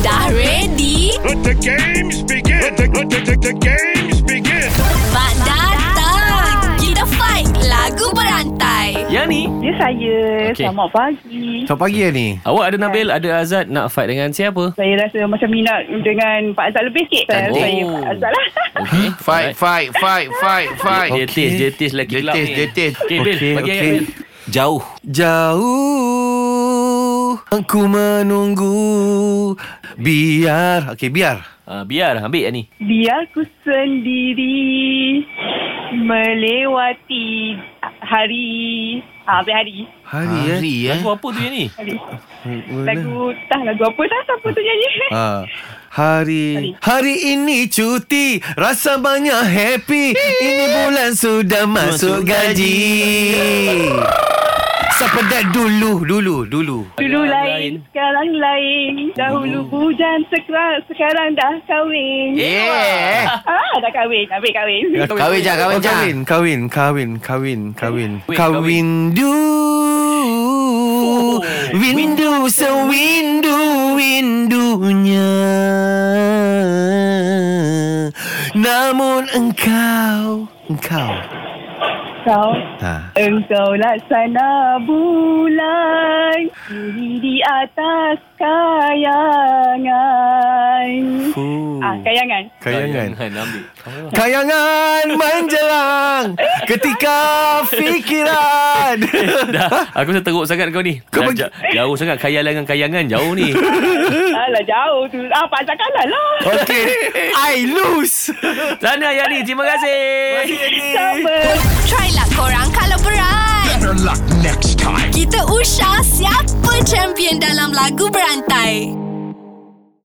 Dah ready? Let the games begin. Let the, let the, the, the games begin. Mak datang! Kita fight lagu berantai. Yang ni. Ya saya. Okey. Selamat pagi. Selamat pagi lah ni. Awak ada Nabil Ada Azad Nak fight dengan siapa? Saya rasa macam minat Dengan Pak Azad lebih sikit. Saya, Oh. saya Pak Azad lah. Okay Fight, fight, fight, fight, fight Dia tis Dia tis lagi gelap Jetis, ni. jetis. Okay Bil Bagi ayat Bil. Jauh. Jauh Aku menunggu. Biar. Okay, biar. Uh, Biar. Ambil yang ni. Biar ku sendiri Melewati Hari. Ah, Habis hari? Hari, Hari eh? Lagu apa tu yang ni? Hari. Lagu Tak lagu apa tak? Siapa tu nyanyi? Ha. Hari. Hari. Ini cuti. Rasa banyak happy. Ini bulan sudah masuk gaji Siapa dah dulu Dulu Dulu. Dulu Lain. lain, Sekarang lain. Dahulu bujan Sekarang, sekarang dah kahwin. Yeah Ah, dah kahwin Habis kahwin. Kahwin je kahwin je Kahwin Kahwin Kahwin Kahwin Kahwin. Kahwin du Windu Sewindu Windunya. Namun engkau Engkau Kau ha. Engkau laksana bulan Diri di atas kayangan Fuh. Ah, kayangan. Kayangan. Ambil. Kayangan menjelang Ketika fikiran. Dah. Aku rasa teruk sangat kau ni. Kau Dah, bagi- ja- Jauh sangat Khayalan dengan kayangan Jauh ni. Alah jauh tu. Ah, Pak kalah lah. Okay I lose. Sana yang ni Terima kasih Sama. Try lah korang. Kalau berat. Better luck next time. Kita usah siapa champion dalam lagu berantai.